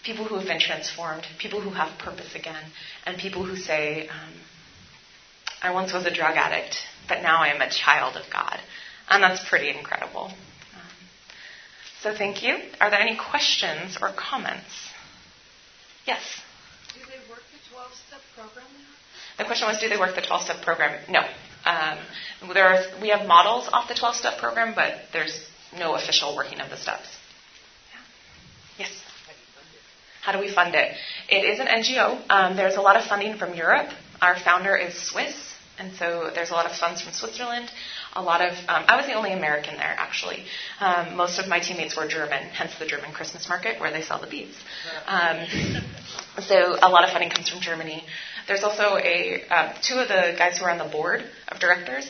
[SPEAKER 1] people who have been transformed, people who have purpose again, and people who say, um, I once was a drug addict, but now I am a child of God. And that's pretty incredible. Um, so thank you. Are there any questions or comments? Yes.
[SPEAKER 2] Do they work the 12 step program now?
[SPEAKER 1] The question was, do they work the 12 step program? No. Um, there are, we have models off the 12 step program, but there's no official working of the steps. Yeah. Yes. How do we fund it? It is an NGO. Um, there's a lot of funding from Europe. Our founder is Swiss, And so there's a lot of funds from Switzerland. A lot of, um, I was the only American there actually. Um, most of my teammates were German, hence the German Christmas market where they sell the beads. Um, so a lot of funding comes from Germany. There's also a, uh, two of the guys who are on the board of directors.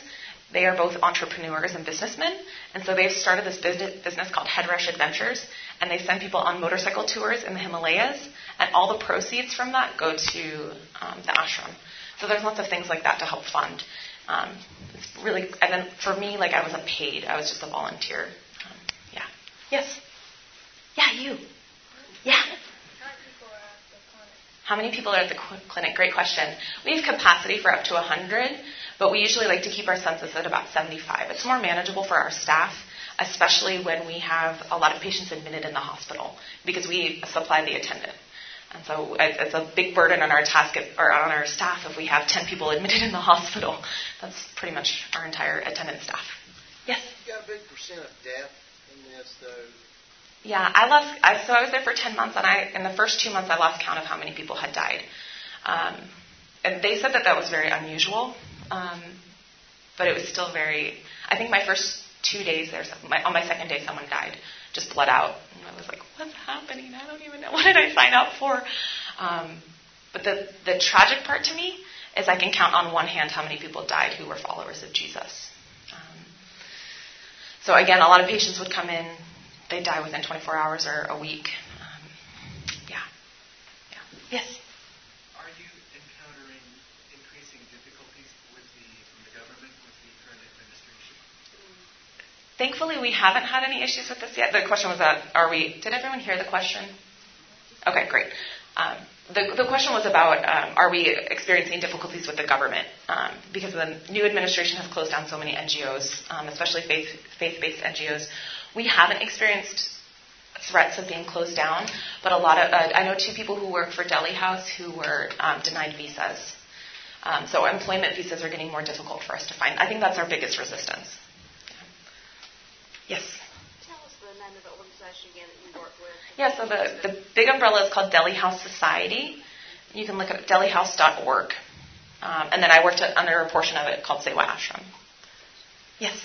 [SPEAKER 1] They are both entrepreneurs and businessmen, and so they've started this business called Headrush Adventures, and they send people on motorcycle tours in the Himalayas, and all the proceeds from that go to um, the ashram. So there's lots of things like that to help fund. Um, it's really, and then for me, like I wasn't paid; I was just a volunteer. Um, yeah. Yes. Yeah, you. Yeah. How many people are at the clinic? Great question. We have capacity for up to 100, but we usually like to keep our census at about 75. It's more manageable for our staff, especially when we have a lot of patients admitted in the hospital because we supply the attendant. And so it's a big burden on our task or on our staff if we have 10 people admitted in the hospital. That's pretty much our entire attendant staff. Yes.
[SPEAKER 3] You got a big percent of death in this, though.
[SPEAKER 1] Yeah, I lost. I, so I was there for 10 months, and I in the first two months I lost count of how many people had died. Um, and they said that that was very unusual, um, but it was still very. I think my first two days there, my, on my second day, someone died just bled out. And I was like, what's happening? I don't even know. What did I sign up for? Um, but the, the tragic part to me is I can count on one hand how many people died who were followers of Jesus. Um, so again, a lot of patients would come in, they die within 24 hours or a week. Um, yeah. Yeah. Yes. Thankfully, we haven't had any issues with this yet. The question was that, are we, did everyone hear the question? Okay, great. Um, the, the, question was about um, are we experiencing difficulties with the government? Um, because the new administration has closed down so many NGOs, um, especially faith, faith-based NGOs. We haven't experienced threats of being closed down, but a lot of, uh, I know two people who work for Delhi House who were um, denied visas. Um, so employment visas are getting more difficult for us to find. I think that's our biggest resistance. Yes.
[SPEAKER 2] Tell us the name of the organization again that you work with.
[SPEAKER 1] Yeah, so the, the big umbrella is called Delhi House Society. You can look at delhihouse.org. Um, and then I worked at, under a portion of it called Sewa Ashram. Yes?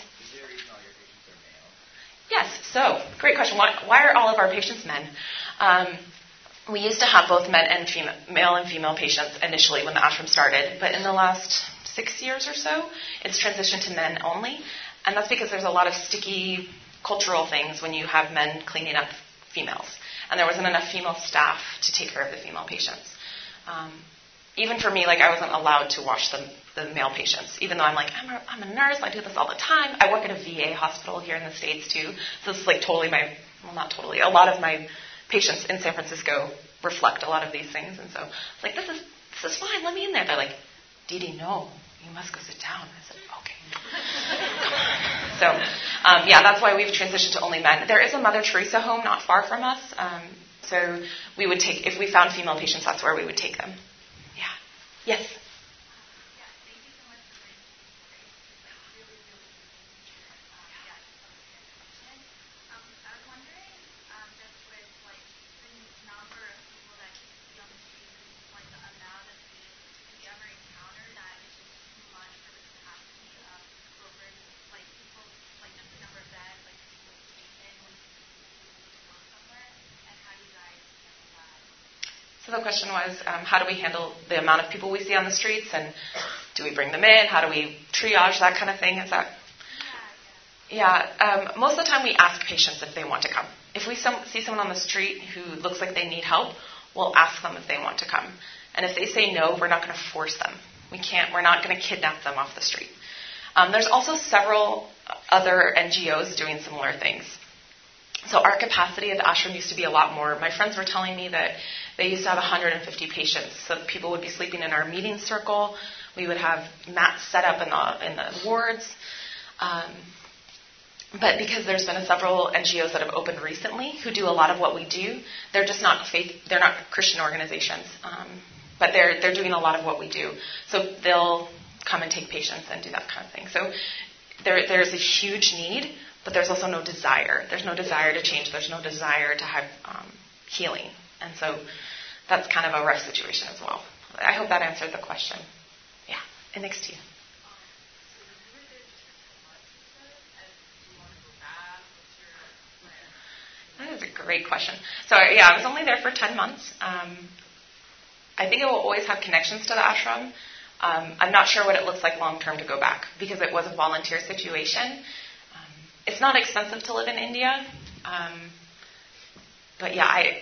[SPEAKER 1] Yes, so great question. Why, why, are all of our patients men? Um, we used to have both men and female, male and female patients initially when the ashram started, but in the last six years or so, it's transitioned to men only. And that's because there's a lot of sticky cultural things when you have men cleaning up females. And there wasn't enough female staff to take care of the female patients. Um, even for me, like I wasn't allowed to wash the, the male patients, even though I'm like, I'm a, I'm a nurse, I do this all the time. I work at a VA hospital here in the States too. So is like totally my, well, not totally, a lot of my patients in San Francisco reflect a lot of these things. And so it's like, this is, this is fine, let me in there. They're like, Dee, no, you must go sit down. I said, okay. so, um, yeah, that's why we've transitioned to only men. There is a Mother Teresa home not far from us. Um, so we would take, if we found female patients, that's where we would take them. Yeah. Yes? The question was, um, how do we handle the amount of people we see on the streets, and do we bring them in? How do we triage that kind of thing? Is that? Yeah. Um, most of the time, we ask patients if they want to come. If we some, see someone on the street who looks like they need help, we'll ask them if they want to come. And if they say no, we're not going to force them. We can't. We're not going to kidnap them off the street. Um, there's also several other NGOs doing similar things. So our capacity at the ashram used to be a lot more. My friends were telling me that they used to have 150 patients. So people would be sleeping in our meeting circle. We would have mats set up in the, in the wards. Um, but because there's been several NGOs that have opened recently who do a lot of what we do, they're just not faith, they're not Christian organizations, um, but they're they're doing a lot of what we do. So they'll come and take patients and do that kind of thing. So there there's a huge need, but there's also no desire. There's no desire to change. There's no desire to have um, healing, and so that's kind of a rough situation as well. I hope that answered the question. Yeah, and next to you. That is a great question. So yeah, I was only there for ten months. Um, I think it will always have connections to the ashram. Um, I'm not sure what it looks like long term to go back because it was a volunteer situation. Um, it's not expensive to live in India, um, but yeah, I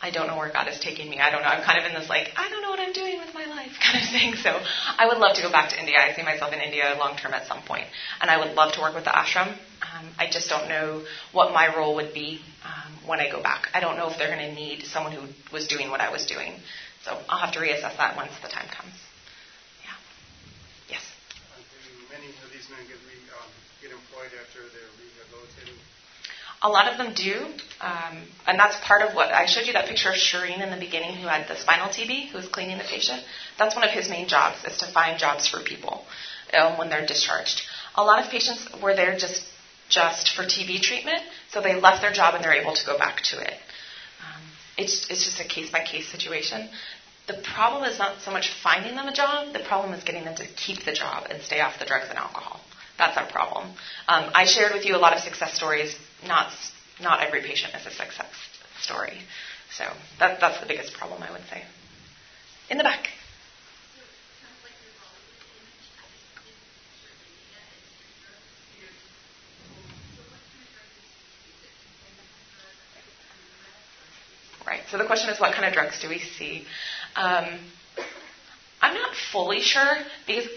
[SPEAKER 1] I don't know where God is taking me. I don't know. I'm kind of in this like I don't know what I'm doing with my life kind of thing. So I would love to go back to India. I see myself in India long term at some point. and I would love to work with the ashram. Um, I just don't know what my role would be um, when I go back. I don't know if they're going to need someone who was doing what I was doing. So I'll have to reassess that once the time comes. Yeah. Yes.
[SPEAKER 4] Many of these men um, get employed after rehabilitated?
[SPEAKER 1] A lot of them do, um, and that's part of what I showed you that picture of Shireen in the beginning, who had the spinal TB, who was cleaning the patient. That's one of his main jobs is to find jobs for people um, when they're discharged. A lot of patients were there just just for TB treatment, so they left their job and they're able to go back to it. Um, it's it's just a case by case situation. The problem is not so much finding them a job. The problem is getting them to keep the job and stay off the drugs and alcohol. That's our problem. Um, I shared with you a lot of success stories. Not not every patient is a success story. So that, that's the biggest problem, I would say. In the back. Right. So the question is, what kind of drugs do we see? Um, I'm not fully sure because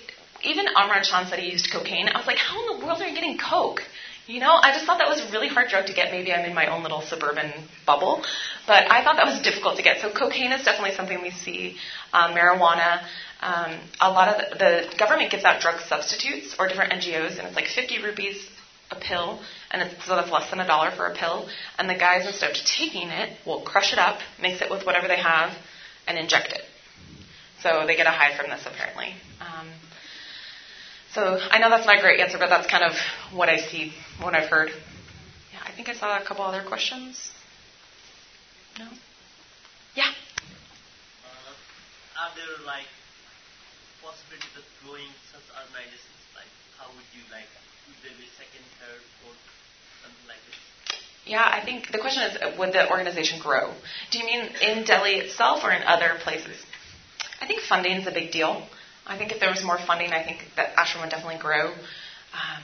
[SPEAKER 1] even Amar Chand said he used cocaine. I was like, how in the world are you getting coke? You know, I just thought that was a really hard drug to get. Maybe I'm in my own little suburban bubble, but I thought that was difficult to get. So cocaine is definitely something we see. Um, marijuana. Um, a lot of the, the government gives out drug substitutes or different NGOs, and it's like 50 rupees a pill, and it's, so that's less than a dollar for a pill. And the guys, instead of taking it, will crush it up, mix it with whatever they have, and inject it. So they get a high from this, apparently. So I know that's not a great answer, but that's kind of what I see, what I've heard. Yeah, I think I saw a couple other questions. No? Yeah.
[SPEAKER 5] Uh, are there like possibilities of growing such organizations? Like, how would you like? Would there be second, third, fourth, something like this?
[SPEAKER 1] Yeah, I think the question is, would the organization grow? Do you mean in Delhi itself or in other places? I think funding is a big deal. I think if there was more funding, I think that Ashram would definitely grow. Um,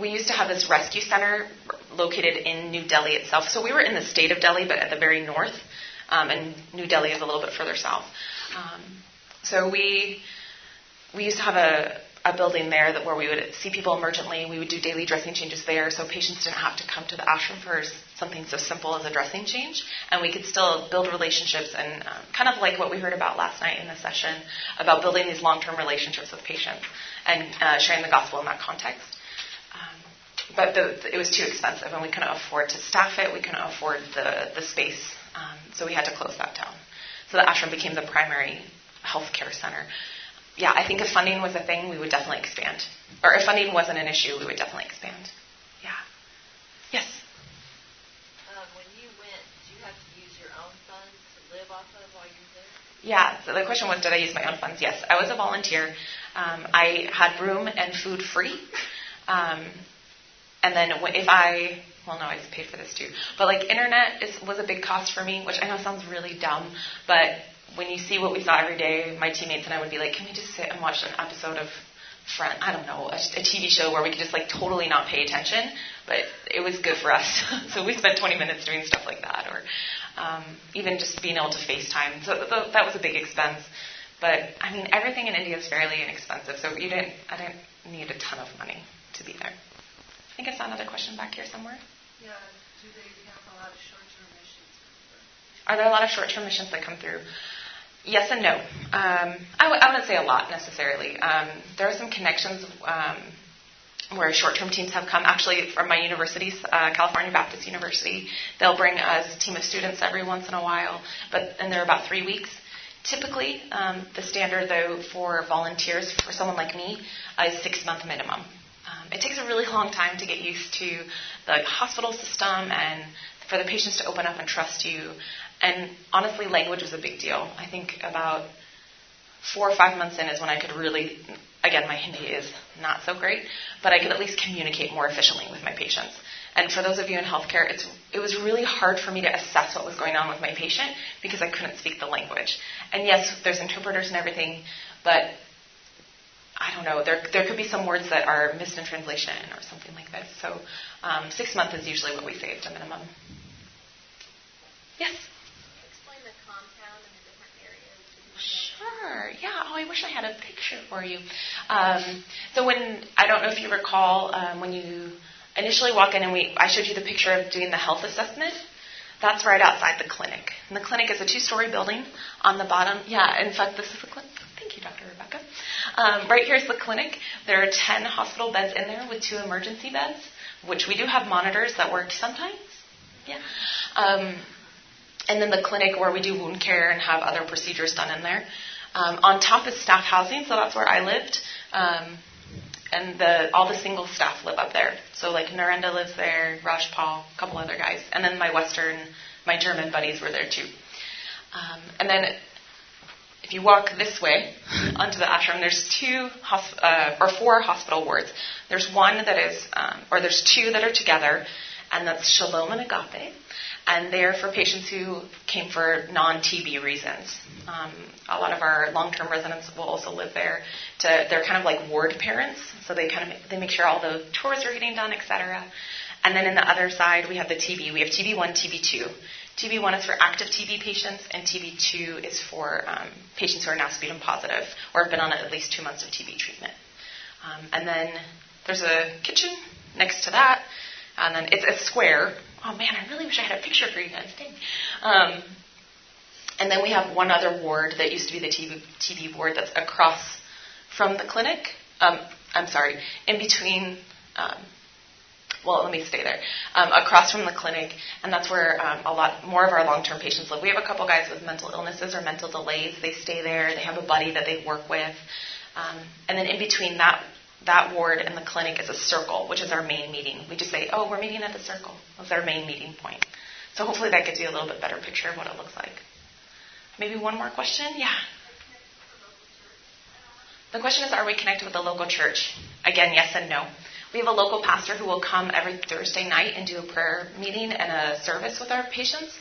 [SPEAKER 1] we used to have this rescue center located in New Delhi itself. So we were in the state of Delhi, but at the very north, um, and New Delhi is a little bit further south. Um, so we we used to have a a building there that where we would see people emergently. We would do daily dressing changes there, so patients didn't have to come to the ashram for something so simple as a dressing change, and we could still build relationships and um, kind of like what we heard about last night in the session about building these long-term relationships with patients and uh, sharing the gospel in that context. Um, but the, it was too expensive, and we couldn't afford to staff it. We couldn't afford the the space, um, so we had to close that down. So the ashram became the primary healthcare center yeah, I think if funding was a thing, we would definitely expand. Or if funding wasn't an issue, we would definitely expand. Yeah. Yes.
[SPEAKER 2] Um, when you went, did you have to use your own funds to live off of while you were there?
[SPEAKER 1] Yeah, so the question was, did I use my own funds? Yes, I was a volunteer. Um, I had room and food free. Um, and then if I, well, no, I paid for this too. But like internet is, was a big cost for me, which I know sounds really dumb, but when you see what we saw every day, my teammates and I would be like, can we just sit and watch an episode of Friend? I don't know, a, a TV show where we could just like totally not pay attention, but it was good for us. so we spent 20 minutes doing stuff like that, or um, even just being able to FaceTime. So th- th- that was a big expense. But I mean, everything in India is fairly inexpensive, so you didn't. I didn't need a ton of money to be there. I think I saw another question back here somewhere.
[SPEAKER 6] Yeah. Do they have a lot of short-term missions?
[SPEAKER 1] Are there a lot of short-term missions that come through? Yes and no. Um, I w- I wouldn't say a lot necessarily. Um, there are some connections um, where short-term teams have come. Actually, from my universities, uh, California Baptist University, they'll bring us a team of students every once in a while, but and they're about three weeks. Typically, um, the standard though for volunteers for someone like me uh, is six-month minimum. Um, it takes a really long time to get used to the hospital system and for the patients to open up and trust you. And honestly, language was a big deal. I think about four or five months in is when I could really, again, my Hindi is not so great, but I could at least communicate more efficiently with my patients. And for those of you in healthcare, it's, it was really hard for me to assess what was going on with my patient because I couldn't speak the language. And yes, there's interpreters and everything, but I don't know, there, there could be some words that are missed in translation or something like this. So um, six months is usually what we say at a minimum. Yes?
[SPEAKER 2] Explain the compound and the different areas.
[SPEAKER 1] Sure. Yeah. Oh, I wish I had a picture for you. Um, so when I don't know if you recall um, when you initially walk in and we I showed you the picture of doing the health assessment. That's right outside the clinic. And the clinic is a two-story building. On the bottom, yeah. In fact, this is the clinic. Thank you, Dr. Rebecca. Um, right here is the clinic. There are 10 hospital beds in there with two emergency beds, which we do have monitors that work sometimes. Yeah. Um, and then the clinic where we do wound care and have other procedures done in there. Um, on top is staff housing, so that's where I lived. Um, and the, all the single staff live up there. So like Narendra lives there, Raj Paul, a couple other guys, and then my Western, my German buddies were there too. Um, and then if you walk this way onto the ashram, there's two hosp- uh, or four hospital wards. There's one that is, um, or there's two that are together, and that's Shalom and Agape and they're for patients who came for non-TB reasons. Um, a lot of our long-term residents will also live there. To, they're kind of like ward parents, so they kind of they make sure all the chores are getting done, etc. And then in the other side, we have the TB. We have TB1, TB2. TB1 is for active TB patients, and TB2 is for um, patients who are now sputum positive or have been on at least two months of TB treatment. Um, and then there's a kitchen next to that, and then it's a square oh man, I really wish I had a picture for you guys. Dang. Um, and then we have one other ward that used to be the TV, TB ward that's across from the clinic. Um, I'm sorry, in between. Um, well, let me stay there. Um, across from the clinic, and that's where um, a lot more of our long-term patients live. We have a couple guys with mental illnesses or mental delays. They stay there. They have a buddy that they work with, um, and then in between that that ward and the clinic is a circle, which is our main meeting. We just say, oh, we're meeting at the circle. That's our main meeting point. So hopefully that gives you a little bit better picture of what it looks like. Maybe one more question? Yeah. The question is, are we connected with the local church? Again, yes and no. We have a local pastor who will come every Thursday night and do a prayer meeting and a service with our patients.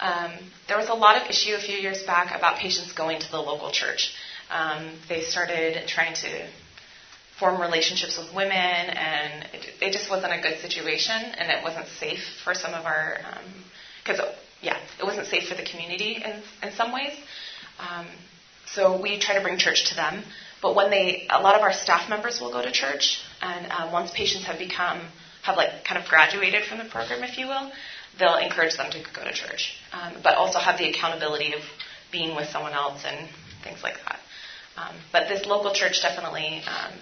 [SPEAKER 1] Um, there was a lot of issue a few years back about patients going to the local church. Um, they started trying to form relationships with women, and it, it, just wasn't a good situation, and it wasn't safe for some of our, because um, yeah, it wasn't safe for the community in, in some ways. Um, so we try to bring church to them. But when they, a lot of our staff members will go to church, and uh, once patients have become, have like kind of graduated from the program, if you will, they'll encourage them to go to church, um, but also have the accountability of being with someone else and things like that. Um, but this local church definitely um,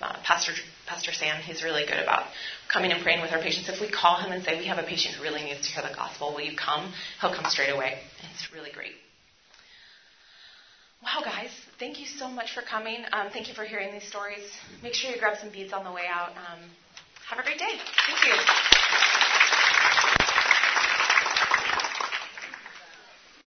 [SPEAKER 1] uh, Pastor Pastor Sam, he's really good about coming and praying with our patients. If we call him and say we have a patient who really needs to hear the gospel, will you come? He'll come straight away. It's really great. Wow, guys, thank you so much for coming. Um, thank you for hearing these stories. Make sure you grab some beads on the way out. Um, have a great day. Thank you.